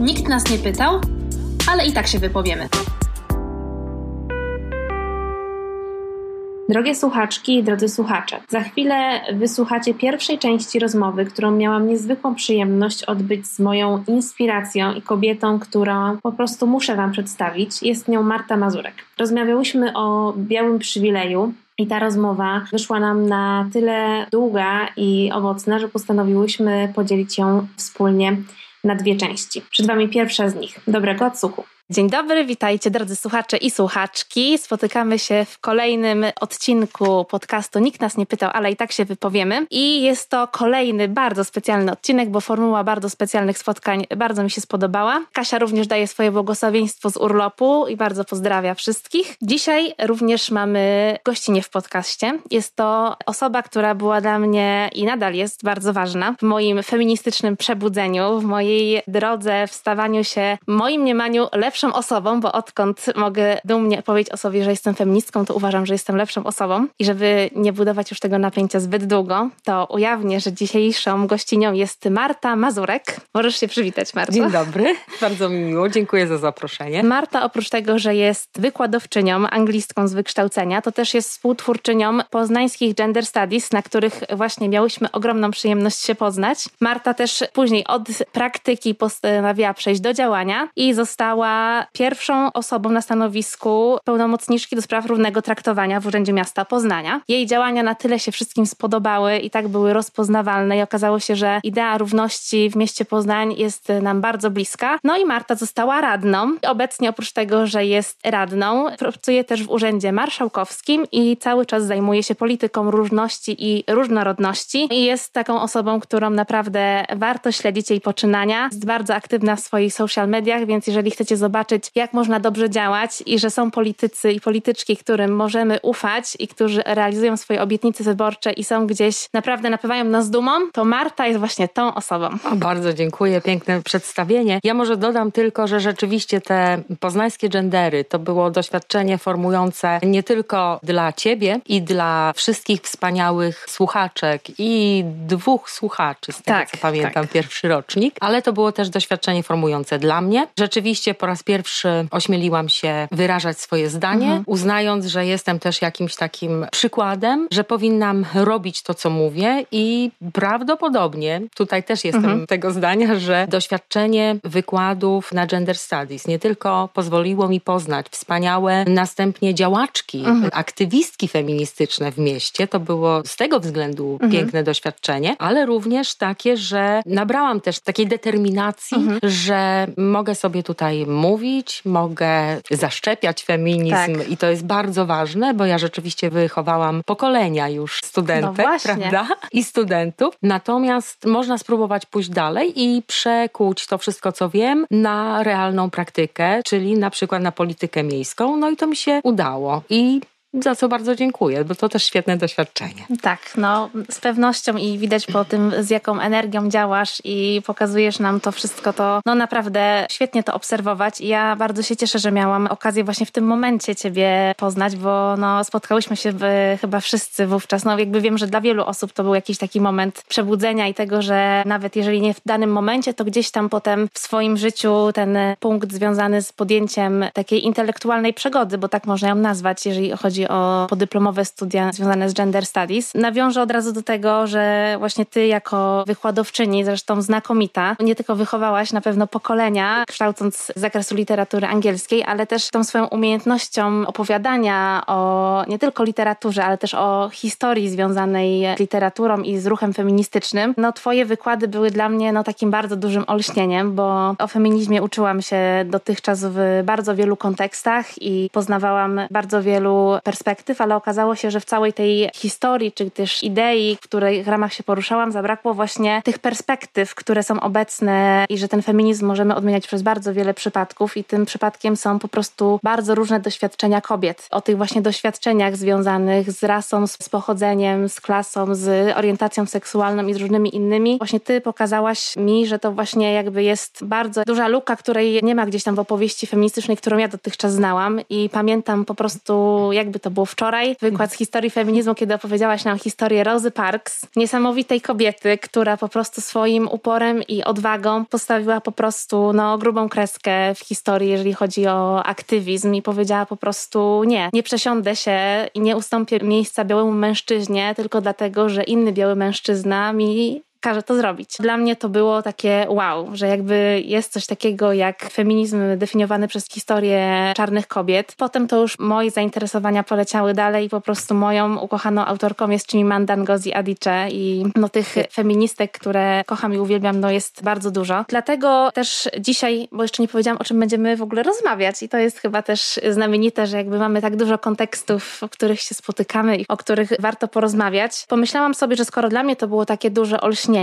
Nikt nas nie pytał, ale i tak się wypowiemy. Drogie słuchaczki i drodzy słuchacze, za chwilę wysłuchacie pierwszej części rozmowy, którą miałam niezwykłą przyjemność odbyć z moją inspiracją i kobietą, którą po prostu muszę Wam przedstawić. Jest nią Marta Mazurek. Rozmawiałyśmy o białym przywileju, i ta rozmowa wyszła nam na tyle długa i owocna, że postanowiłyśmy podzielić ją wspólnie na dwie części. Przed Wami pierwsza z nich. Dobrego odsłuchu. Dzień dobry, witajcie drodzy słuchacze i słuchaczki. Spotykamy się w kolejnym odcinku podcastu Nikt nas nie pytał, ale i tak się wypowiemy. I jest to kolejny bardzo specjalny odcinek, bo formuła bardzo specjalnych spotkań bardzo mi się spodobała. Kasia również daje swoje błogosławieństwo z urlopu i bardzo pozdrawia wszystkich. Dzisiaj również mamy gościnie w podcaście. Jest to osoba, która była dla mnie i nadal jest bardzo ważna w moim feministycznym przebudzeniu, w mojej drodze, w stawaniu się, moim mniemaniu lepszym lepszą osobą, bo odkąd mogę dumnie powiedzieć o sobie, że jestem feministką, to uważam, że jestem lepszą osobą. I żeby nie budować już tego napięcia zbyt długo, to ujawnię, że dzisiejszą gościnią jest Marta Mazurek. Możesz się przywitać, Marta. Dzień dobry, bardzo mi miło, dziękuję za zaproszenie. Marta oprócz tego, że jest wykładowczynią, anglistką z wykształcenia, to też jest współtwórczynią poznańskich gender studies, na których właśnie miałyśmy ogromną przyjemność się poznać. Marta też później od praktyki postanowiła przejść do działania i została pierwszą osobą na stanowisku pełnomocniczki do spraw równego traktowania w Urzędzie Miasta Poznania. Jej działania na tyle się wszystkim spodobały i tak były rozpoznawalne i okazało się, że idea równości w mieście Poznań jest nam bardzo bliska. No i Marta została radną. Obecnie oprócz tego, że jest radną, pracuje też w Urzędzie Marszałkowskim i cały czas zajmuje się polityką różności i różnorodności i jest taką osobą, którą naprawdę warto śledzić jej poczynania. Jest bardzo aktywna w swoich social mediach, więc jeżeli chcecie zobaczyć zobaczyć, jak można dobrze działać i że są politycy i polityczki, którym możemy ufać i którzy realizują swoje obietnice wyborcze i są gdzieś, naprawdę napływają nas dumą, to Marta jest właśnie tą osobą. O, bardzo dziękuję, piękne przedstawienie. Ja może dodam tylko, że rzeczywiście te poznańskie gendery to było doświadczenie formujące nie tylko dla ciebie i dla wszystkich wspaniałych słuchaczek i dwóch słuchaczy, z tego tak, co pamiętam, tak. pierwszy rocznik, ale to było też doświadczenie formujące dla mnie. Rzeczywiście po raz pierwszy ośmieliłam się wyrażać swoje zdanie, mhm. uznając, że jestem też jakimś takim przykładem, że powinnam robić to, co mówię i prawdopodobnie, tutaj też jestem mhm. tego zdania, że doświadczenie wykładów na gender studies nie tylko pozwoliło mi poznać wspaniałe następnie działaczki, mhm. aktywistki feministyczne w mieście, to było z tego względu mhm. piękne doświadczenie, ale również takie, że nabrałam też takiej determinacji, mhm. że mogę sobie tutaj mówić, mogę zaszczepiać feminizm tak. i to jest bardzo ważne, bo ja rzeczywiście wychowałam pokolenia już studentek, no prawda? I studentów. Natomiast można spróbować pójść dalej i przekuć to wszystko, co wiem, na realną praktykę, czyli na przykład na politykę miejską. No i to mi się udało. I za co bardzo dziękuję, bo to też świetne doświadczenie. Tak, no z pewnością i widać po tym, z jaką energią działasz i pokazujesz nam to wszystko, to no naprawdę świetnie to obserwować i ja bardzo się cieszę, że miałam okazję właśnie w tym momencie Ciebie poznać, bo no spotkałyśmy się w, chyba wszyscy wówczas, no jakby wiem, że dla wielu osób to był jakiś taki moment przebudzenia i tego, że nawet jeżeli nie w danym momencie, to gdzieś tam potem w swoim życiu ten punkt związany z podjęciem takiej intelektualnej przegody, bo tak można ją nazwać, jeżeli chodzi o podyplomowe studia związane z gender studies. Nawiążę od razu do tego, że właśnie ty jako wykładowczyni, zresztą znakomita, nie tylko wychowałaś na pewno pokolenia, kształcąc z zakresu literatury angielskiej, ale też tą swoją umiejętnością opowiadania o nie tylko literaturze, ale też o historii związanej z literaturą i z ruchem feministycznym. No twoje wykłady były dla mnie no takim bardzo dużym olśnieniem, bo o feminizmie uczyłam się dotychczas w bardzo wielu kontekstach i poznawałam bardzo wielu perspektyw, ale okazało się, że w całej tej historii, czy też idei, w której ramach się poruszałam, zabrakło właśnie tych perspektyw, które są obecne i że ten feminizm możemy odmieniać przez bardzo wiele przypadków i tym przypadkiem są po prostu bardzo różne doświadczenia kobiet. O tych właśnie doświadczeniach związanych z rasą, z pochodzeniem, z klasą, z orientacją seksualną i z różnymi innymi. Właśnie ty pokazałaś mi, że to właśnie jakby jest bardzo duża luka, której nie ma gdzieś tam w opowieści feministycznej, którą ja dotychczas znałam i pamiętam po prostu jakby to było wczoraj, wykład z historii feminizmu, kiedy opowiedziałaś nam historię Rozy Parks, niesamowitej kobiety, która po prostu swoim uporem i odwagą postawiła po prostu no, grubą kreskę w historii, jeżeli chodzi o aktywizm i powiedziała po prostu nie, nie przesiądę się i nie ustąpię miejsca białemu mężczyźnie tylko dlatego, że inny biały mężczyzna mi każe to zrobić. Dla mnie to było takie wow, że jakby jest coś takiego jak feminizm definiowany przez historię czarnych kobiet. Potem to już moje zainteresowania poleciały dalej i po prostu moją ukochaną autorką jest Chimamanda Ngozi Adichie i no tych feministek, które kocham i uwielbiam, no jest bardzo dużo. Dlatego też dzisiaj, bo jeszcze nie powiedziałam o czym będziemy w ogóle rozmawiać i to jest chyba też znamienite, że jakby mamy tak dużo kontekstów, w których się spotykamy i o których warto porozmawiać. Pomyślałam sobie, że skoro dla mnie to było takie duże olśnienie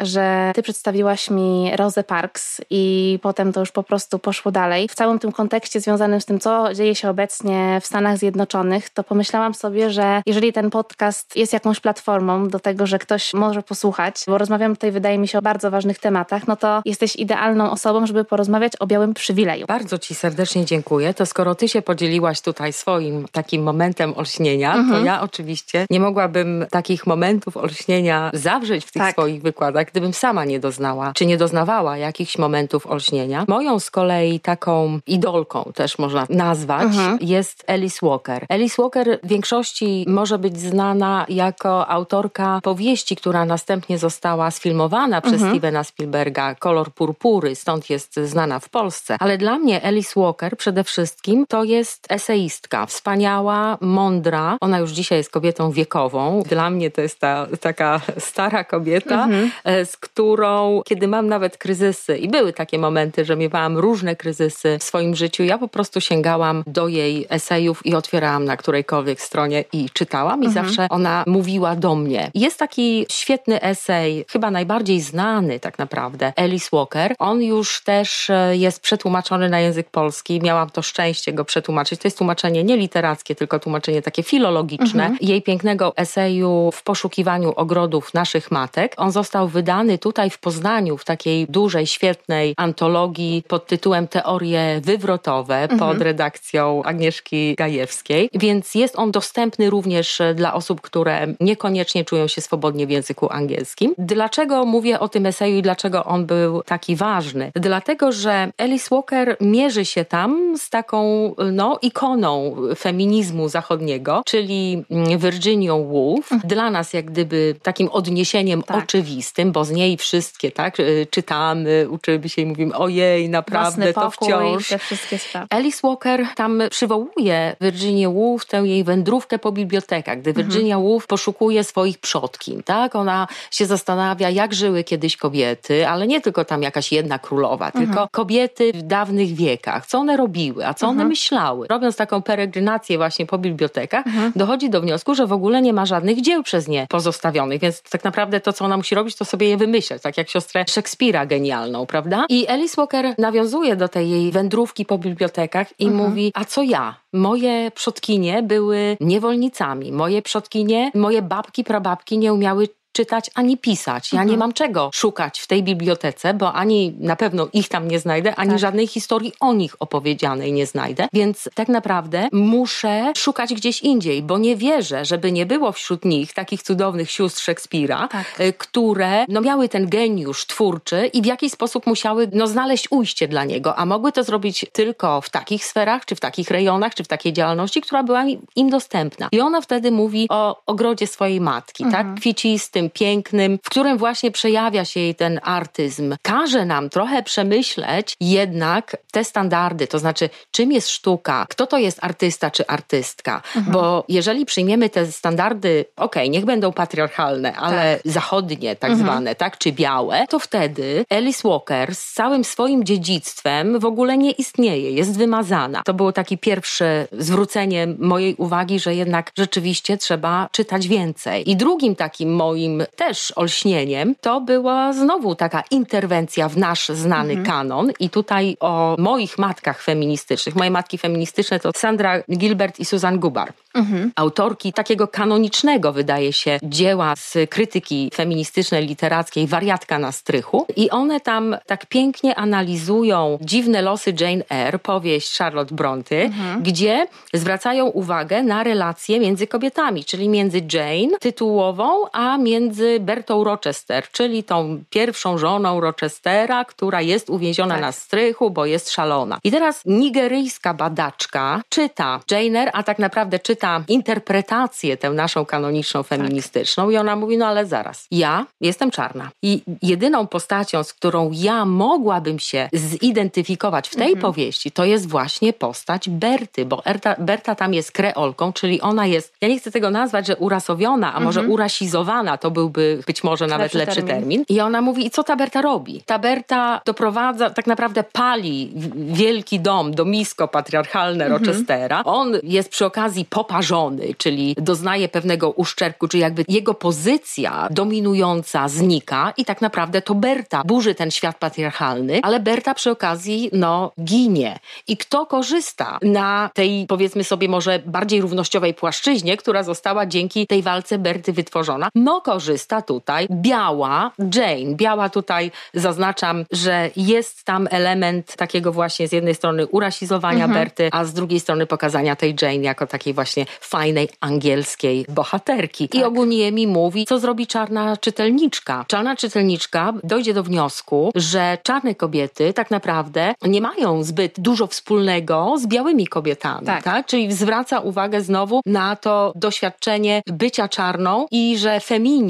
że ty przedstawiłaś mi Rose Parks i potem to już po prostu poszło dalej. W całym tym kontekście związanym z tym, co dzieje się obecnie w Stanach Zjednoczonych, to pomyślałam sobie, że jeżeli ten podcast jest jakąś platformą do tego, że ktoś może posłuchać, bo rozmawiam tutaj, wydaje mi się, o bardzo ważnych tematach, no to jesteś idealną osobą, żeby porozmawiać o białym przywileju. Bardzo ci serdecznie dziękuję. To skoro ty się podzieliłaś tutaj swoim takim momentem olśnienia, mhm. to ja oczywiście nie mogłabym takich momentów olśnienia zawrzeć w tych tak. swoich swoich wykładach, gdybym sama nie doznała, czy nie doznawała jakichś momentów olśnienia. Moją z kolei taką idolką też można nazwać mhm. jest Alice Walker. Alice Walker w większości może być znana jako autorka powieści, która następnie została sfilmowana przez mhm. Stevena Spielberga, Kolor Purpury, stąd jest znana w Polsce. Ale dla mnie Alice Walker przede wszystkim to jest eseistka, wspaniała, mądra. Ona już dzisiaj jest kobietą wiekową. Dla mnie to jest ta taka stara kobieta, mhm. E, z którą, kiedy mam nawet kryzysy, i były takie momenty, że miewałam różne kryzysy w swoim życiu, ja po prostu sięgałam do jej esejów i otwierałam na którejkolwiek stronie i czytałam, i mhm. zawsze ona mówiła do mnie. Jest taki świetny esej, chyba najbardziej znany tak naprawdę, Alice Walker. On już też e, jest przetłumaczony na język polski. Miałam to szczęście go przetłumaczyć. To jest tłumaczenie nie literackie, tylko tłumaczenie takie filologiczne. Mhm. Jej pięknego eseju w poszukiwaniu ogrodów naszych matek. On został wydany tutaj w Poznaniu w takiej dużej, świetnej antologii pod tytułem Teorie wywrotowe mhm. pod redakcją Agnieszki Gajewskiej, więc jest on dostępny również dla osób, które niekoniecznie czują się swobodnie w języku angielskim. Dlaczego mówię o tym eseju i dlaczego on był taki ważny? Dlatego, że Alice Walker mierzy się tam z taką no, ikoną feminizmu zachodniego, czyli Virginią Woolf. Mhm. Dla nas jak gdyby takim odniesieniem tak oczywistym, bo z niej wszystkie, tak, y, czytamy, uczymy się i mówimy, ojej, naprawdę to wciąż. Te wszystkie sprawy. Alice Walker tam przywołuje Virginia Woolf, tę jej wędrówkę po bibliotekach, gdy mhm. Virginia Woolf poszukuje swoich przodkin, tak, ona się zastanawia, jak żyły kiedyś kobiety, ale nie tylko tam jakaś jedna królowa, mhm. tylko kobiety w dawnych wiekach, co one robiły, a co mhm. one myślały. Robiąc taką peregrinację właśnie po bibliotekach, mhm. dochodzi do wniosku, że w ogóle nie ma żadnych dzieł przez nie pozostawionych, więc tak naprawdę to, co ona musi robić, to sobie je wymyślać, tak jak siostrę Szekspira genialną, prawda? I Alice Walker nawiązuje do tej jej wędrówki po bibliotekach i mhm. mówi, a co ja? Moje przodkinie były niewolnicami, moje przodkinie, moje babki, prababki nie umiały czytać ani pisać. Ja mhm. nie mam czego szukać w tej bibliotece, bo ani na pewno ich tam nie znajdę, ani tak. żadnej historii o nich opowiedzianej nie znajdę. Więc tak naprawdę muszę szukać gdzieś indziej, bo nie wierzę, żeby nie było wśród nich takich cudownych sióstr Szekspira, tak. Y, które no, miały ten geniusz twórczy i w jakiś sposób musiały no, znaleźć ujście dla niego, a mogły to zrobić tylko w takich sferach, czy w takich rejonach, czy w takiej działalności, która była im dostępna. I ona wtedy mówi o ogrodzie swojej matki, tak? mhm. tak? Kwiecisty, pięknym, w którym właśnie przejawia się jej ten artyzm. Każe nam trochę przemyśleć jednak te standardy, to znaczy czym jest sztuka, kto to jest artysta czy artystka, mhm. bo jeżeli przyjmiemy te standardy, okej, okay, niech będą patriarchalne, ale tak. zachodnie tak mhm. zwane, tak, czy białe, to wtedy Alice Walker z całym swoim dziedzictwem w ogóle nie istnieje, jest wymazana. To było takie pierwsze zwrócenie mojej uwagi, że jednak rzeczywiście trzeba czytać więcej. I drugim takim moim moim też olśnieniem to była znowu taka interwencja w nasz znany mhm. kanon i tutaj o moich matkach feministycznych. Moje matki feministyczne to Sandra Gilbert i Susan Gubar. Mhm. Autorki takiego kanonicznego, wydaje się, dzieła z krytyki feministycznej, literackiej, wariatka na strychu. I one tam tak pięknie analizują dziwne losy Jane Eyre, powieść Charlotte Brontë, mhm. gdzie zwracają uwagę na relacje między kobietami, czyli między Jane, tytułową, a między Bertą Rochester, czyli tą pierwszą żoną Rochestera, która jest uwięziona tak. na strychu, bo jest szalona. I teraz nigeryjska badaczka czyta Jane Eyre, a tak naprawdę czyta interpretację tę naszą kanoniczną, feministyczną tak. i ona mówi, no ale zaraz, ja jestem czarna i jedyną postacią, z którą ja mogłabym się zidentyfikować w tej mhm. powieści, to jest właśnie postać Berty, bo Erta, Berta tam jest kreolką, czyli ona jest, ja nie chcę tego nazwać, że urasowiona, a może mhm. urasizowana, to byłby być może nawet lepszy, lepszy termin. termin. I ona mówi, i co ta Berta robi? Ta Berta doprowadza, tak naprawdę pali wielki dom, domisko patriarchalne mhm. Rochestera. On jest przy okazji poparzony, czyli doznaje pewnego uszczerbku, czyli jakby jego pozycja dominująca znika i tak naprawdę to Berta burzy ten świat patriarchalny, ale Berta przy okazji, no, ginie. I kto korzysta na tej, powiedzmy sobie, może bardziej równościowej płaszczyźnie, która została dzięki tej walce Berty wytworzona? No, korzysta tutaj biała Jane. Biała tutaj zaznaczam, że jest tam element takiego właśnie z jednej strony urasizowania mhm. Berty, a z drugiej strony pokazania tej Jane jako takiej właśnie fajnej angielskiej bohaterki. Tak. I ogólnie mi mówi, co zrobi czarna czytelniczka. Czarna czytelniczka dojdzie do wniosku, że czarne kobiety tak naprawdę nie mają zbyt dużo wspólnego z białymi kobietami. Tak. tak? Czyli zwraca uwagę znowu na to doświadczenie bycia czarną i że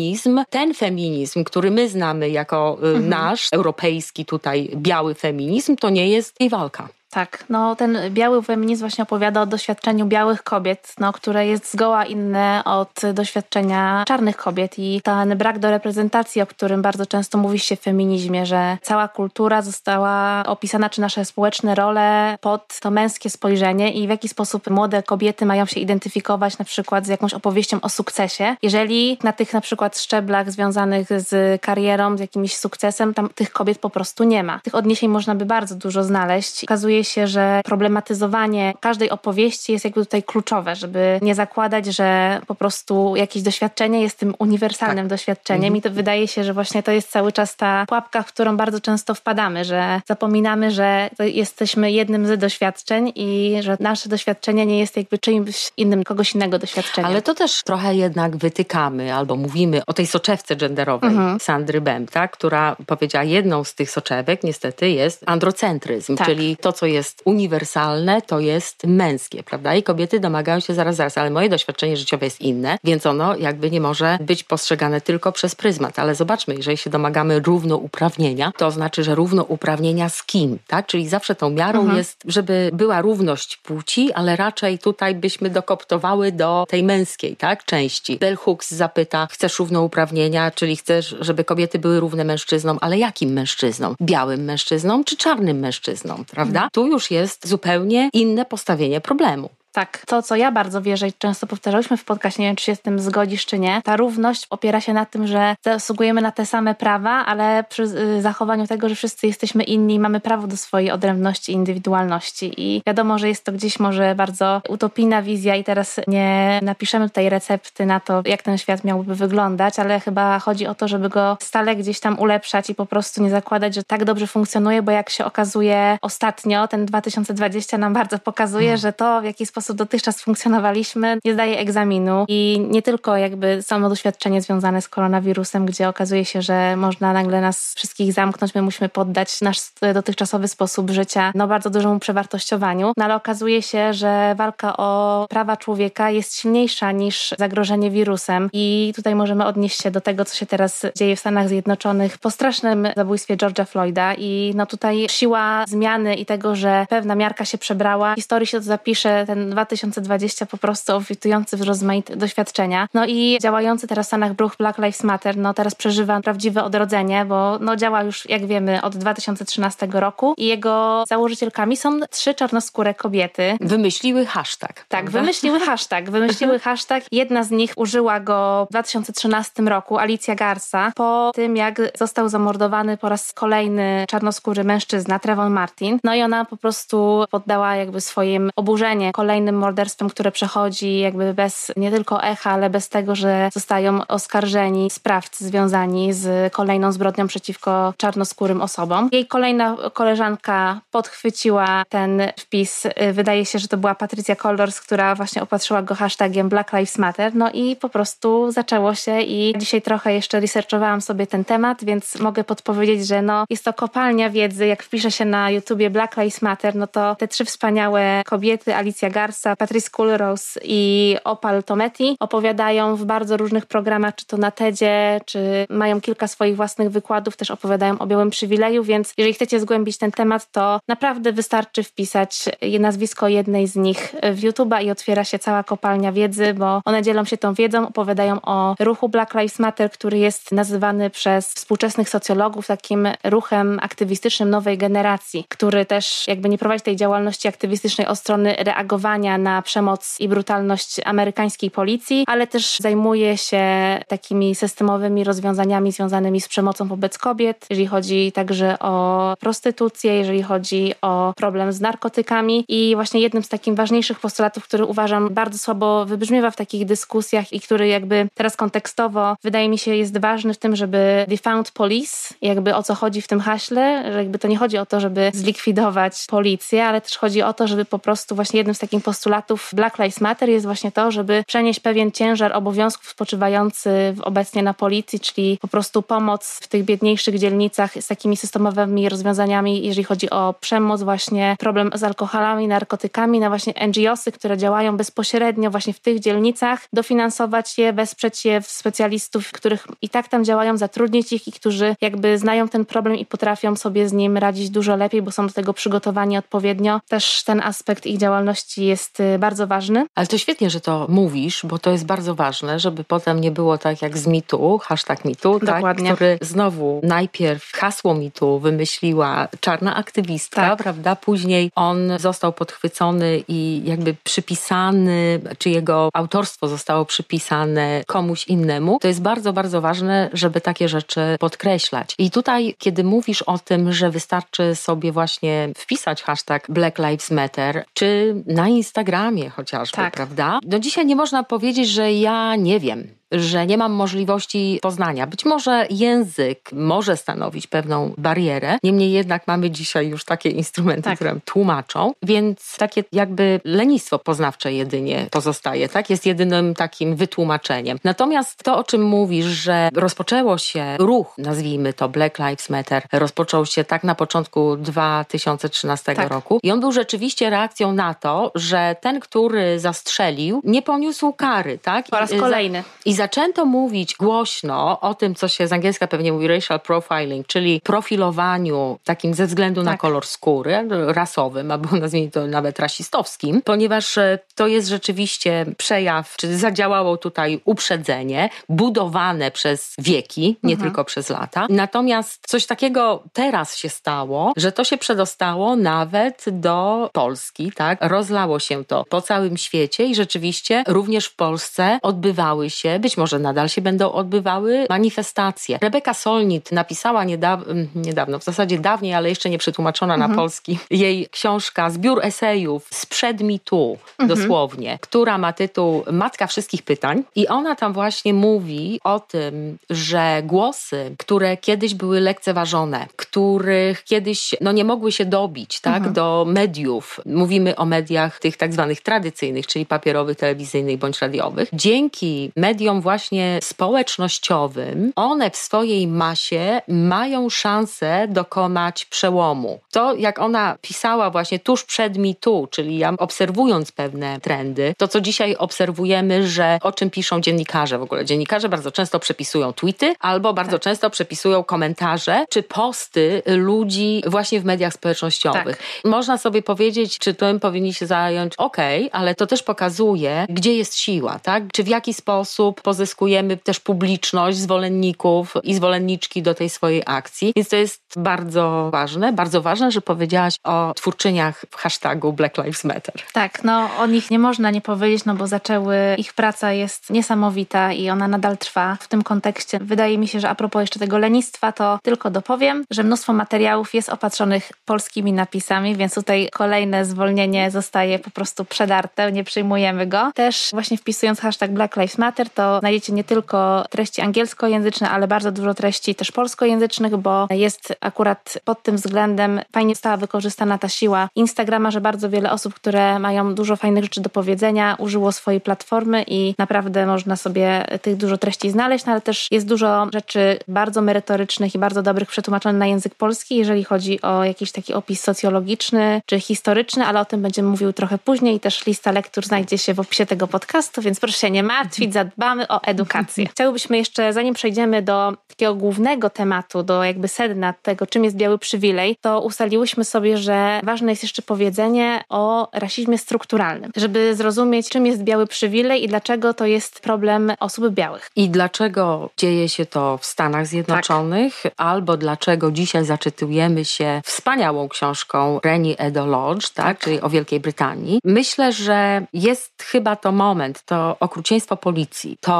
feminizm, ten feminizm, który my znamy jako y, mhm. nasz, europejski tutaj biały feminizm, to nie jest jej walka. Tak, no ten biały feminizm właśnie opowiada o doświadczeniu białych kobiet, no, które jest zgoła inne od doświadczenia czarnych kobiet i ten brak do reprezentacji, o którym bardzo często mówi się w feminizmie, że cała kultura została opisana, czy nasze społeczne role pod to męskie spojrzenie i w jaki sposób młode kobiety mają się identyfikować na przykład z jakąś opowieścią o sukcesie. Jeżeli na tych na przykład szczeblach związanych z karierą, z jakimś sukcesem, tam tych kobiet po prostu nie ma. Tych odniesień można by bardzo dużo znaleźć. Okazuje się, że problematyzowanie każdej opowieści jest jakby tutaj kluczowe, żeby nie zakładać, że po prostu jakieś doświadczenie jest tym uniwersalnym tak. doświadczeniem mhm. i to wydaje się, że właśnie to jest cały czas ta pułapka, w którą bardzo często wpadamy, że zapominamy, że jesteśmy jednym z doświadczeń i że nasze doświadczenie nie jest jakby czymś innym, kogoś innego doświadczenia. Ale to też trochę jednak wytykamy albo mówimy o tej soczewce genderowej mhm. Sandry Bem, tak, która powiedziała jedną z tych soczewek niestety jest androcentryzm, tak. czyli to, co jest uniwersalne, to jest męskie, prawda? I kobiety domagają się zaraz, zaraz, ale moje doświadczenie życiowe jest inne, więc ono jakby nie może być postrzegane tylko przez pryzmat. Ale zobaczmy, jeżeli się domagamy równouprawnienia, to znaczy, że równouprawnienia z kim, tak? Czyli zawsze tą miarą mhm. jest, żeby była równość płci, ale raczej tutaj byśmy dokoptowały do tej męskiej, tak? Części. Bell Hooks zapyta, chcesz równouprawnienia, czyli chcesz, żeby kobiety były równe mężczyznom, ale jakim mężczyznom? Białym mężczyznom czy czarnym mężczyznom, prawda? Mhm. Tu tu już jest zupełnie inne postawienie problemu. Tak, to co ja bardzo wierzę i często powtarzałyśmy w podcaście, nie wiem czy się z tym zgodzisz czy nie, ta równość opiera się na tym, że zasługujemy na te same prawa, ale przy y, zachowaniu tego, że wszyscy jesteśmy inni i mamy prawo do swojej odrębności i indywidualności. I wiadomo, że jest to gdzieś może bardzo utopijna wizja i teraz nie napiszemy tutaj recepty na to, jak ten świat miałby wyglądać, ale chyba chodzi o to, żeby go stale gdzieś tam ulepszać i po prostu nie zakładać, że tak dobrze funkcjonuje, bo jak się okazuje ostatnio, ten 2020 nam bardzo pokazuje, hmm. że to w jaki sposób sposób dotychczas funkcjonowaliśmy, nie zdaje egzaminu i nie tylko jakby samo doświadczenie związane z koronawirusem, gdzie okazuje się, że można nagle nas wszystkich zamknąć, my musimy poddać nasz dotychczasowy sposób życia no bardzo dużemu przewartościowaniu, no ale okazuje się, że walka o prawa człowieka jest silniejsza niż zagrożenie wirusem i tutaj możemy odnieść się do tego, co się teraz dzieje w Stanach Zjednoczonych po strasznym zabójstwie George'a Floyda i no tutaj siła zmiany i tego, że pewna miarka się przebrała, historii się to zapisze, ten 2020 po prostu obfitujący w rozmaite doświadczenia. No i działający teraz w Stanach ruch Black Lives Matter, no teraz przeżywa prawdziwe odrodzenie, bo no działa już, jak wiemy, od 2013 roku i jego założycielkami są trzy czarnoskóre kobiety. Wymyśliły hashtag. Tak, prawda? wymyśliły hashtag. Wymyśliły hashtag. Jedna z nich użyła go w 2013 roku, Alicja Garza, po tym jak został zamordowany po raz kolejny czarnoskóry mężczyzna, Trevon Martin. No i ona po prostu poddała jakby swoim oburzenie kolejnym morderstwem, które przechodzi jakby bez nie tylko echa, ale bez tego, że zostają oskarżeni sprawcy związani z kolejną zbrodnią przeciwko czarnoskórym osobom. Jej kolejna koleżanka podchwyciła ten wpis. Wydaje się, że to była Patrycja Colors, która właśnie opatrzyła go hashtagiem Black Lives Matter. No i po prostu zaczęło się i dzisiaj trochę jeszcze researchowałam sobie ten temat, więc mogę podpowiedzieć, że no jest to kopalnia wiedzy. Jak wpisze się na YouTubie Black Lives Matter, no to te trzy wspaniałe kobiety, Alicia Patrice Culrose i Opal Tometi opowiadają w bardzo różnych programach, czy to na TEDzie, czy mają kilka swoich własnych wykładów, też opowiadają o białym przywileju, więc jeżeli chcecie zgłębić ten temat, to naprawdę wystarczy wpisać nazwisko jednej z nich w YouTube'a i otwiera się cała kopalnia wiedzy, bo one dzielą się tą wiedzą, opowiadają o ruchu Black Lives Matter, który jest nazywany przez współczesnych socjologów takim ruchem aktywistycznym nowej generacji, który też jakby nie prowadzi tej działalności aktywistycznej od strony reagowania na przemoc i brutalność amerykańskiej policji, ale też zajmuje się takimi systemowymi rozwiązaniami związanymi z przemocą wobec kobiet, jeżeli chodzi także o prostytucję, jeżeli chodzi o problem z narkotykami. I właśnie jednym z takich ważniejszych postulatów, który uważam bardzo słabo wybrzmiewa w takich dyskusjach i który jakby teraz kontekstowo wydaje mi się jest ważny w tym, żeby defound police, jakby o co chodzi w tym haśle, że jakby to nie chodzi o to, żeby zlikwidować policję, ale też chodzi o to, żeby po prostu właśnie jednym z takich postulatów Black Lives Matter jest właśnie to, żeby przenieść pewien ciężar obowiązków spoczywający obecnie na policji, czyli po prostu pomoc w tych biedniejszych dzielnicach z takimi systemowymi rozwiązaniami, jeżeli chodzi o przemoc, właśnie problem z alkoholami, narkotykami, na właśnie NGOsy, które działają bezpośrednio właśnie w tych dzielnicach, dofinansować je, wesprzeć je w specjalistów, których i tak tam działają, zatrudnić ich i którzy jakby znają ten problem i potrafią sobie z nim radzić dużo lepiej, bo są do tego przygotowani odpowiednio. Też ten aspekt ich działalności jest y, bardzo ważny. Ale to świetnie, że to mówisz, bo to jest bardzo ważne, żeby potem nie było tak jak z mitu, hashtag mitu, tak, który znowu najpierw hasło mitu wymyśliła czarna aktywistka, tak. prawda? Później on został podchwycony i jakby przypisany, czy jego autorstwo zostało przypisane komuś innemu. To jest bardzo, bardzo ważne, żeby takie rzeczy podkreślać. I tutaj, kiedy mówisz o tym, że wystarczy sobie właśnie wpisać hashtag Black Lives Matter, czy na Instagramie chociażby, tak. prawda? No dzisiaj nie można powiedzieć, że ja nie wiem że nie mam możliwości poznania. Być może język może stanowić pewną barierę, niemniej jednak mamy dzisiaj już takie instrumenty, tak. które tłumaczą, więc takie jakby lenistwo poznawcze jedynie pozostaje, tak? Jest jedynym takim wytłumaczeniem. Natomiast to, o czym mówisz, że rozpoczęło się ruch, nazwijmy to Black Lives Matter, rozpoczął się tak na początku 2013 tak. roku i on był rzeczywiście reakcją na to, że ten, który zastrzelił, nie poniósł kary, tak? Po raz kolejny. I zaczęto mówić głośno o tym, co się z angielska pewnie mówi racial profiling, czyli profilowaniu takim ze względu tak. na kolor skóry, rasowym, albo nazwijmy to nawet rasistowskim, ponieważ e, to jest rzeczywiście przejaw, czy zadziałało tutaj uprzedzenie, budowane przez wieki, nie mhm. tylko przez lata. Natomiast coś takiego teraz się stało, że to się przedostało nawet do Polski, tak? Rozlało się to po całym świecie i rzeczywiście również w Polsce odbywały się, być być może nadal się będą odbywały manifestacje. Rebeka Solnit napisała niedaw mm, niedawno, w zasadzie dawniej, ale jeszcze nie przetłumaczona mhm. na polski, jej książka, zbiór esejów sprzed mi tu, mhm. dosłownie, która ma tytuł Matka wszystkich pytań i ona tam właśnie mówi o tym, że głosy, które kiedyś były lekceważone, których kiedyś no, nie mogły się dobić tak, mhm. do mediów, mówimy o mediach tych tak zwanych tradycyjnych, czyli papierowych, telewizyjnych bądź radiowych, dzięki mediom właśnie społecznościowym, one w swojej masie mają szansę dokonać przełomu. To, jak ona pisała właśnie tuż przed MeToo, czyli ja obserwując pewne trendy, to co dzisiaj obserwujemy, że o czym piszą dziennikarze w ogóle. Dziennikarze bardzo często przepisują tweety albo bardzo tak. często przepisują komentarze czy posty ludzi właśnie w mediach społecznościowych. Tak. Można sobie powiedzieć, czy tym powinni się zająć, okej, okay, ale to też pokazuje, gdzie jest siła, tak? Czy w jaki sposób pozyskujemy też publiczność, zwolenników i zwolenniczki do tej swojej akcji. Więc to jest bardzo ważne. Bardzo ważne, że powiedziałaś o twórczyniach w hashtagu Black Lives Matter. Tak, no o nich nie można nie powiedzieć, no bo zaczęły, ich praca jest niesamowita i ona nadal trwa. W tym kontekście wydaje mi się, że a propos jeszcze tego lenistwa, to tylko dopowiem, że mnóstwo materiałów jest opatrzonych polskimi napisami, więc tutaj kolejne zwolnienie zostaje po prostu przedarte, nie przyjmujemy go. Też właśnie wpisując hashtag Black Lives Matter, to znajdziecie nie tylko treści angielskojęzyczne, ale bardzo dużo treści też polskojęzycznych, bo jest akurat pod tym względem fajnie została wykorzystana ta siła Instagrama, że bardzo wiele osób, które mają dużo fajnych rzeczy do powiedzenia, użyło swojej platformy i naprawdę można sobie tych dużo treści znaleźć, no ale też jest dużo rzeczy bardzo merytorycznych i bardzo dobrych przetłumaczonych na język polski, jeżeli chodzi o jakiś taki opis socjologiczny czy historyczny, ale o tym będziemy mówił trochę później. Też lista lektur znajdzie się w opisie tego podcastu, więc proszę się nie martwić, zadbamy o edukację. Chciałbyśmy jeszcze, zanim przejdziemy do takiego głównego tematu, do jakby sedna tego, czym jest biały przywilej, to ustaliłyśmy sobie, że ważne jest jeszcze powiedzenie o rasizmie strukturalnym, żeby zrozumieć, czym jest biały przywilej i dlaczego to jest problem osób białych. I dlaczego dzieje się to w Stanach Zjednoczonych, tak. albo dlaczego dzisiaj zaczytujemy się wspaniałą książką Reni Edo Lodge, tak, tak, czyli o Wielkiej Brytanii. Myślę, że jest chyba to moment, to okrucieństwo policji, to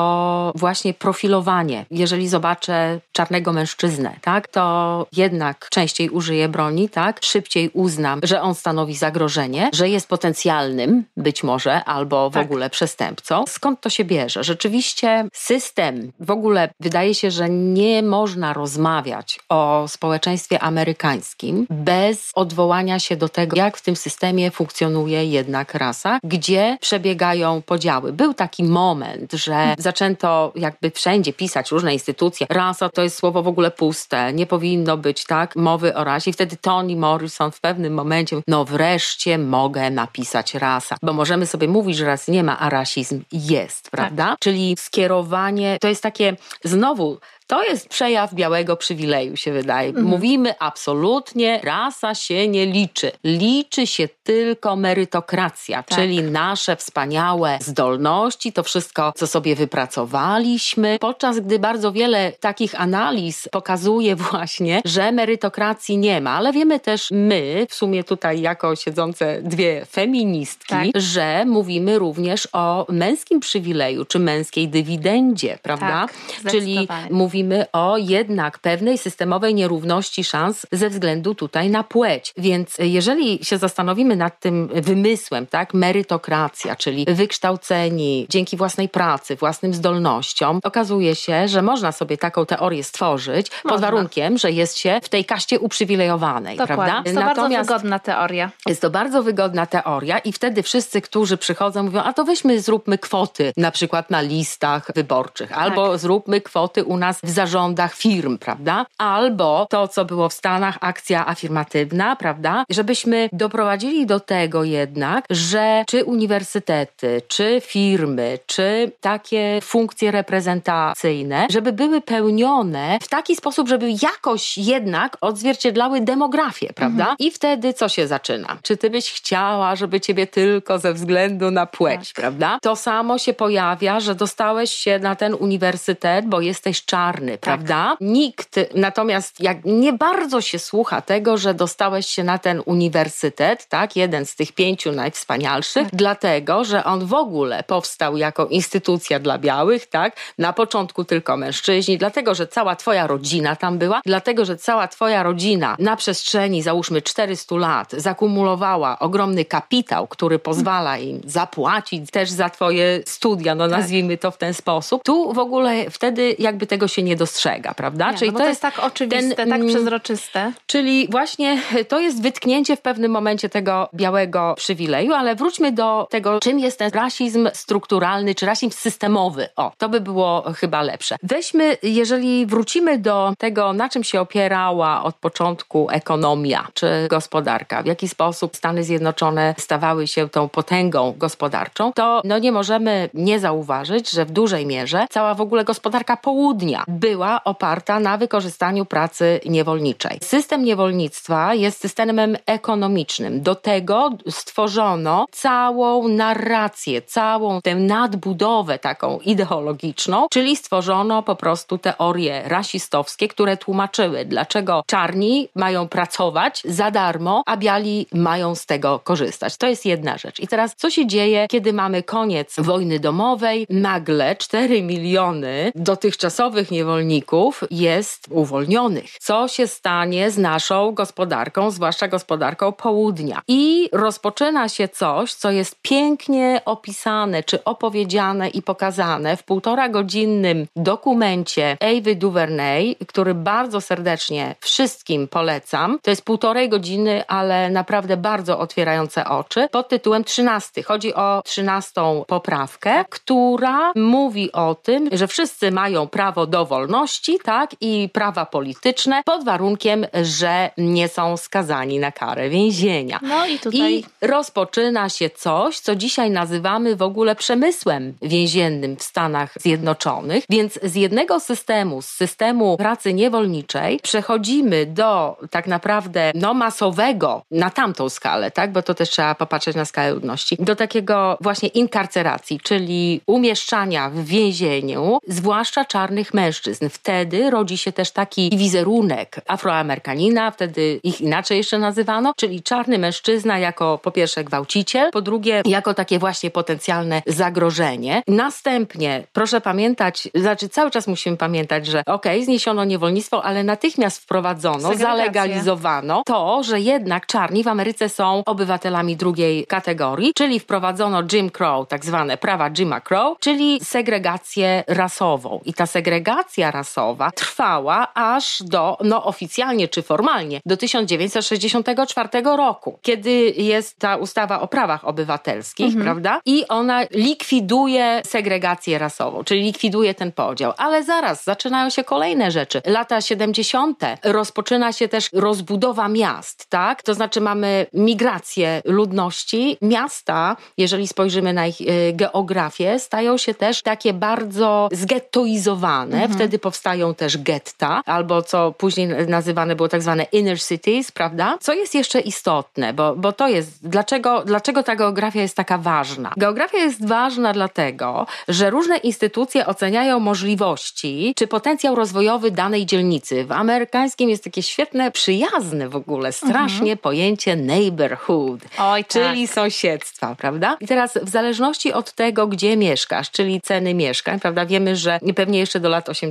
właśnie profilowanie. Jeżeli zobaczę czarnego mężczyznę, tak, to jednak częściej użyję broni, tak, szybciej uznam, że on stanowi zagrożenie, że jest potencjalnym być może albo w tak. ogóle przestępcą. Skąd to się bierze? Rzeczywiście system, w ogóle wydaje się, że nie można rozmawiać o społeczeństwie amerykańskim bez odwołania się do tego, jak w tym systemie funkcjonuje jednak rasa, gdzie przebiegają podziały. Był taki moment, że zaczęto jakby wszędzie pisać różne instytucje. Rasa to jest słowo w ogóle puste, nie powinno być tak mowy o rasie. I wtedy Toni Morrison w pewnym momencie, no wreszcie mogę napisać rasa, bo możemy sobie mówić, że ras nie ma, a rasizm jest, prawda? Tak. Czyli skierowanie, to jest takie znowu to jest przejaw białego przywileju, się wydaje. Mhm. Mówimy absolutnie, rasa się nie liczy. Liczy się tylko merytokracja, tak. czyli nasze wspaniałe zdolności, to wszystko, co sobie wypracowaliśmy. Podczas gdy bardzo wiele takich analiz pokazuje właśnie, że merytokracji nie ma, ale wiemy też my, w sumie tutaj jako siedzące dwie feministki, tak. że mówimy również o męskim przywileju, czy męskiej dywidendzie, prawda? Tak, czyli mówimy mówimy o jednak pewnej systemowej nierówności szans ze względu tutaj na płeć. Więc jeżeli się zastanowimy nad tym wymysłem, tak, merytokracja, czyli wykształceni dzięki własnej pracy, własnym zdolnościom, okazuje się, że można sobie taką teorię stworzyć można. pod warunkiem, że jest się w tej kaście uprzywilejowanej, Dokładnie. prawda? Jest to Natomiast bardzo wygodna teoria. Jest to bardzo wygodna teoria i wtedy wszyscy, którzy przychodzą, mówią, a to weźmy, zróbmy kwoty, na przykład na listach wyborczych, albo tak. zróbmy kwoty u nas w zarządach firm, prawda? Albo to, co było w Stanach, akcja afirmatywna, prawda? Żebyśmy doprowadzili do tego jednak, że czy uniwersytety, czy firmy, czy takie funkcje reprezentacyjne, żeby były pełnione w taki sposób, żeby jakoś jednak odzwierciedlały demografię, prawda? Mhm. I wtedy co się zaczyna? Czy ty byś chciała, żeby ciebie tylko ze względu na płeć, tak. prawda? To samo się pojawia, że dostałeś się na ten uniwersytet, bo jesteś czarny, tak. prawda? Nikt, natomiast jak nie bardzo się słucha tego, że dostałeś się na ten uniwersytet, tak? Jeden z tych pięciu najwspanialszych, tak. dlatego, że on w ogóle powstał jako instytucja dla białych, tak? Na początku tylko mężczyźni, dlatego, że cała twoja rodzina tam była, dlatego, że cała twoja rodzina na przestrzeni, załóżmy 400 lat, zakumulowała ogromny kapitał, który pozwala im zapłacić też za twoje studia, no tak. nazwijmy to w ten sposób. Tu w ogóle wtedy jakby tego się się nie dostrzega, prawda? Nie, czyli no to, to, jest tak oczywiste, ten, tak mm, przezroczyste. Czyli właśnie to jest wytknięcie w pewnym momencie tego białego przywileju, ale wróćmy do tego, czym jest ten rasizm strukturalny, czy rasizm systemowy. O, to by było chyba lepsze. Weźmy, jeżeli wrócimy do tego, na czym się opierała od początku ekonomia czy gospodarka, w jaki sposób Stany Zjednoczone stawały się tą potęgą gospodarczą, to no nie możemy nie zauważyć, że w dużej mierze cała w ogóle gospodarka południa była oparta na wykorzystaniu pracy niewolniczej. System niewolnictwa jest systemem ekonomicznym. Do tego stworzono całą narrację, całą tę nadbudowę taką ideologiczną, czyli stworzono po prostu teorie rasistowskie, które tłumaczyły, dlaczego czarni mają pracować za darmo, a biali mają z tego korzystać. To jest jedna rzecz. I teraz, co się dzieje, kiedy mamy koniec wojny domowej? Nagle 4 miliony dotychczasowych niewolników jest uwolnionych. Co się stanie z naszą gospodarką, zwłaszcza gospodarką południa? I rozpoczyna się coś, co jest pięknie opisane, czy opowiedziane i pokazane w półtora godzinnym dokumencie Ewy DuVernay, który bardzo serdecznie wszystkim polecam. To jest półtorej godziny, ale naprawdę bardzo otwierające oczy, pod tytułem 13. Chodzi o 13 poprawkę, która mówi o tym, że wszyscy mają prawo do wolności, tak, i prawa polityczne pod warunkiem, że nie są skazani na karę więzienia. No i tutaj I rozpoczyna się coś, co dzisiaj nazywamy w ogóle przemysłem więziennym w Stanach Zjednoczonych. Więc z jednego systemu, z systemu pracy niewolniczej, przechodzimy do tak naprawdę no, masowego na tamtą skalę, tak? Bo to też trzeba popatrzeć na skalę ludności, do takiego właśnie inkarceracji, czyli umieszczania w więzieniu, zwłaszcza czarnych mężczyzn. Wtedy rodzi się też taki wizerunek Afroamerykanina, wtedy ich inaczej jeszcze nazywano, czyli czarny mężczyzna jako po pierwsze gwałciciel, po drugie jako takie właśnie potencjalne zagrożenie. Następnie proszę pamiętać, znaczy cały czas musimy pamiętać, że okej, okay, zniesiono niewolnictwo, ale natychmiast wprowadzono, zalegalizowano to, że jednak czarni w Ameryce są obywatelami drugiej kategorii, czyli wprowadzono Jim Crow, tak zwane prawa Jima Crow, czyli segregację rasową. I ta segregacja rasowa trwała aż do, no oficjalnie czy formalnie, do 1964 roku, kiedy jest ta ustawa o prawach obywatelskich, mhm. prawda? I ona likwiduje segregację rasową, czyli likwiduje ten podział. Ale zaraz zaczynają się kolejne rzeczy. Lata 70. rozpoczyna się też rozbudowa miast, tak? To znaczy mamy migrację ludności. Miasta, jeżeli spojrzymy na ich y, geografię, stają się też takie bardzo zgettoizowane. Mhm. Wtedy powstają też getta, albo co później nazywane było tak zwane inner cities, prawda? Co jest jeszcze istotne, bo, bo to jest, dlaczego, dlaczego ta geografia jest taka ważna? Geografia jest ważna dlatego, że różne instytucje oceniają możliwości czy potencjał rozwojowy danej dzielnicy. W amerykańskim jest takie świetne, przyjazne w ogóle, strasznie mhm. pojęcie neighborhood, Oj, tak. czyli sąsiedztwa, prawda? I teraz w zależności od tego, gdzie mieszkasz, czyli ceny mieszkań, prawda, wiemy, że pewnie jeszcze do lat 80.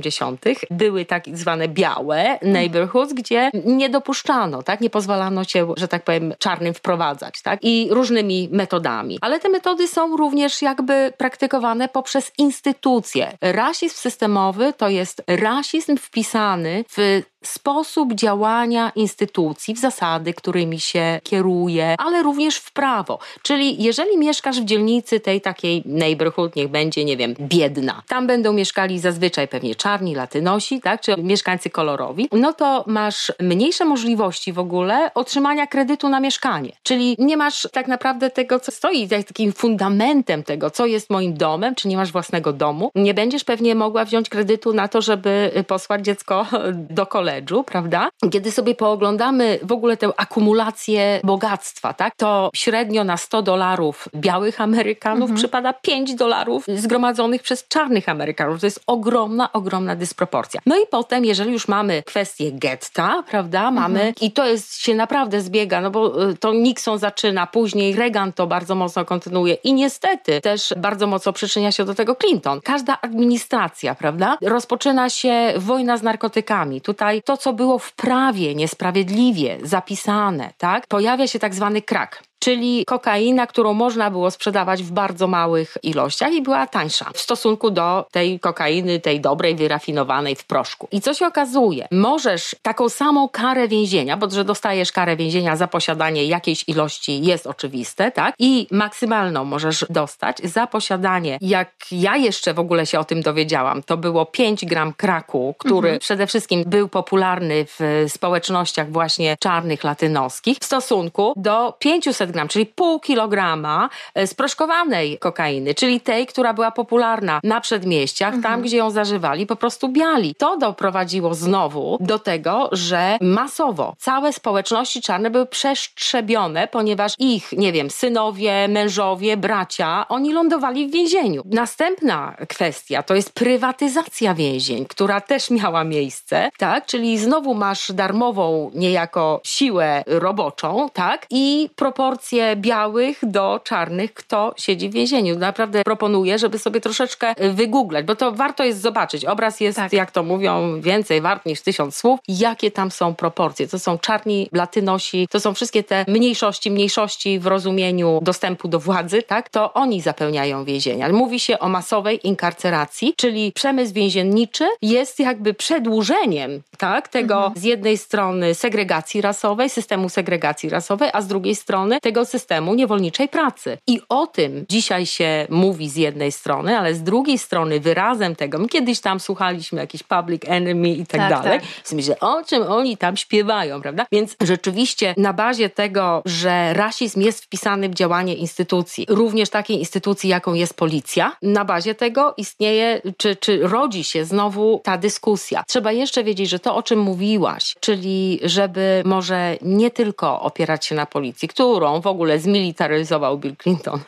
były tak zwane białe neighborhoods, gdzie nie dopuszczano, tak, nie pozwalano się, że tak powiem, czarnym wprowadzać, tak, i różnymi metodami. Ale te metody są również jakby praktykowane poprzez instytucje. Rasizm systemowy to jest rasizm wpisany w sposób działania instytucji, w zasady, którymi się kieruje, ale również w prawo. Czyli jeżeli mieszkasz w dzielnicy tej takiej neighborhood, niech będzie, nie wiem, biedna, tam będą mieszkali zazwyczaj pewnie czarni, latynosi, tak, czy mieszkańcy kolorowi, no to masz mniejsze możliwości w ogóle otrzymania kredytu na mieszkanie. Czyli nie masz tak naprawdę tego, co stoi takim fundamentem tego, co jest moim domem, czy nie masz własnego domu. Nie będziesz pewnie mogła wziąć kredytu na to, żeby posłać dziecko do koleżanki prawda? Kiedy sobie pooglądamy w ogóle tę akumulację bogactwa, tak? To średnio na 100 dolarów białych Amerykanów mhm. przypada 5 dolarów zgromadzonych przez czarnych Amerykanów. To jest ogromna, ogromna dysproporcja. No i potem, jeżeli już mamy kwestię getta, prawda? Mamy, mhm. i to jest, się naprawdę zbiega, no bo y, to Nixon zaczyna, później Reagan to bardzo mocno kontynuuje i niestety też bardzo mocno przyczynia się do tego Clinton. Każda administracja, prawda? Rozpoczyna się wojna z narkotykami. Tutaj to, co było w prawie niesprawiedliwie zapisane, tak? Pojawia się tak zwany krak czyli kokaina, którą można było sprzedawać w bardzo małych ilościach i była tańsza w stosunku do tej kokainy, tej dobrej, wyrafinowanej w proszku. I co się okazuje? Możesz taką samą karę więzienia, bo że dostajesz karę więzienia za posiadanie jakiejś ilości jest oczywiste, tak? I maksymalną możesz dostać za posiadanie, jak ja jeszcze w ogóle się o tym dowiedziałam, to było 5 gram kraku, który mhm. przede wszystkim był popularny w społecznościach właśnie czarnych, latynoskich, w stosunku do 500 gram, czyli pół kilograma e, sproszkowanej kokainy, czyli tej, która była popularna na przedmieściach, mhm. tam gdzie ją zażywali po prostu biali. To doprowadziło znowu do tego, że masowo całe społeczności czarne były przesztrzebione, ponieważ ich, nie wiem, synowie, mężowie, bracia, oni lądowali w więzieniu. Następna kwestia to jest prywatyzacja więzień, która też miała miejsce, tak? Czyli znowu masz darmową niejako siłę roboczą, tak? I proporcje białych do czarnych, kto siedzi w więzieniu. Naprawdę proponuję, żeby sobie troszeczkę wygooglać, bo to warto jest zobaczyć. Obraz jest, tak. jak to mówią, więcej wart niż tysiąc słów. Jakie tam są proporcje? To są czarni, latynosi, to są wszystkie te mniejszości, mniejszości w rozumieniu dostępu do władzy, tak? To oni zapełniają więzienia. Mówi się o masowej inkarceracji, czyli przemysł więzienniczy jest jakby przedłużeniem, tak? Tego mhm. z jednej strony segregacji rasowej, systemu segregacji rasowej, a z drugiej strony tego systemu niewolniczej pracy. I o tym dzisiaj się mówi z jednej strony, ale z drugiej strony wyrazem tego, my kiedyś tam słuchaliśmy jakiś public enemy i tak, tak dalej, tak. myślę, o czym oni tam śpiewają, prawda? Więc rzeczywiście na bazie tego, że rasizm jest wpisany w działanie instytucji, również takiej instytucji, jaką jest policja, na bazie tego istnieje, czy, czy rodzi się znowu ta dyskusja. Trzeba jeszcze wiedzieć, że to, o czym mówiłaś, czyli żeby może nie tylko opierać się na policji, którą w ogóle zmilitaryzował Bill Clinton,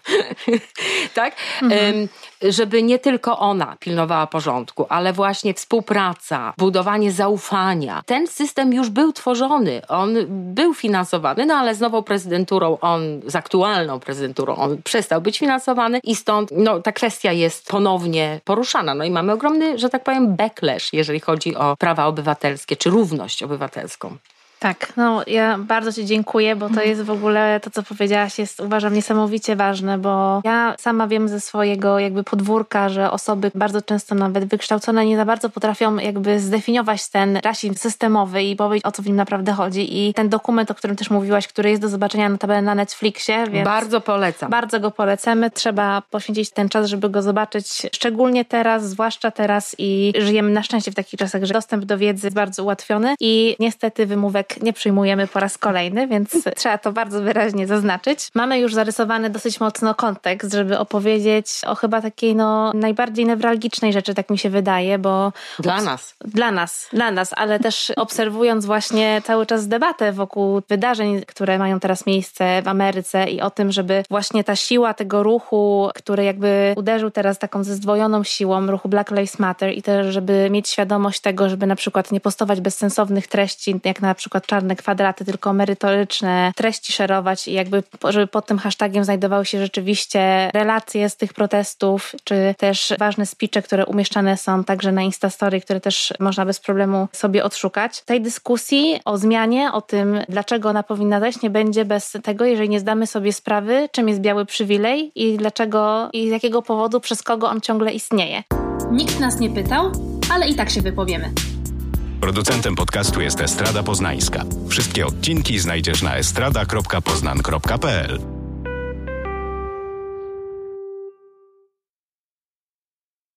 tak? Mhm. Żeby nie tylko ona pilnowała porządku, ale właśnie współpraca, budowanie zaufania. Ten system już był tworzony, on był finansowany, no ale z nową prezydenturą, on z aktualną prezydenturą, on przestał być finansowany i stąd no, ta kwestia jest ponownie poruszana. No i mamy ogromny, że tak powiem, backlash, jeżeli chodzi o prawa obywatelskie czy równość obywatelską. Tak, no ja bardzo Ci dziękuję, bo to jest w ogóle to, co powiedziałaś, jest uważam niesamowicie ważne, bo ja sama wiem ze swojego jakby podwórka, że osoby bardzo często nawet wykształcone nie za bardzo potrafią jakby zdefiniować ten rasizm systemowy i powiedzieć o co w nim naprawdę chodzi. I ten dokument, o którym też mówiłaś, który jest do zobaczenia notabene na Netflixie, więc bardzo polecam. Bardzo go polecamy. Trzeba poświęcić ten czas, żeby go zobaczyć, szczególnie teraz, zwłaszcza teraz i żyjemy na szczęście w takich czasach, że dostęp do wiedzy jest bardzo ułatwiony i niestety wymówek nie przyjmujemy po raz kolejny, więc trzeba to bardzo wyraźnie zaznaczyć. Mamy już zarysowany dosyć mocno kontekst, żeby opowiedzieć o chyba takiej no, najbardziej newralgicznej rzeczy, tak mi się wydaje, bo... Dla nas. Dla nas, dla nas, ale też obserwując właśnie cały czas debatę wokół wydarzeń, które mają teraz miejsce w Ameryce i o tym, żeby właśnie ta siła tego ruchu, który jakby uderzył teraz taką ze zdwojoną siłą, ruchu Black Lives Matter i też, żeby mieć świadomość tego, żeby na przykład nie postować bezsensownych treści, jak na przykład czarne kwadraty, tylko merytoryczne treści szerować i jakby, żeby pod tym hashtagiem znajdowały się rzeczywiście relacje z tych protestów, czy też ważne speeche, które umieszczane są także na Instastory, które też można bez problemu sobie odszukać. Tej dyskusji o zmianie, o tym, dlaczego ona powinna zajść, nie będzie bez tego, jeżeli nie zdamy sobie sprawy, czym jest biały przywilej i dlaczego i z jakiego powodu, przez kogo on ciągle istnieje. Nikt nas nie pytał, ale i tak się wypowiemy. Producentem podcastu jest Estrada Poznańska. Wszystkie odcinki znajdziesz na estrada.poznan.pl.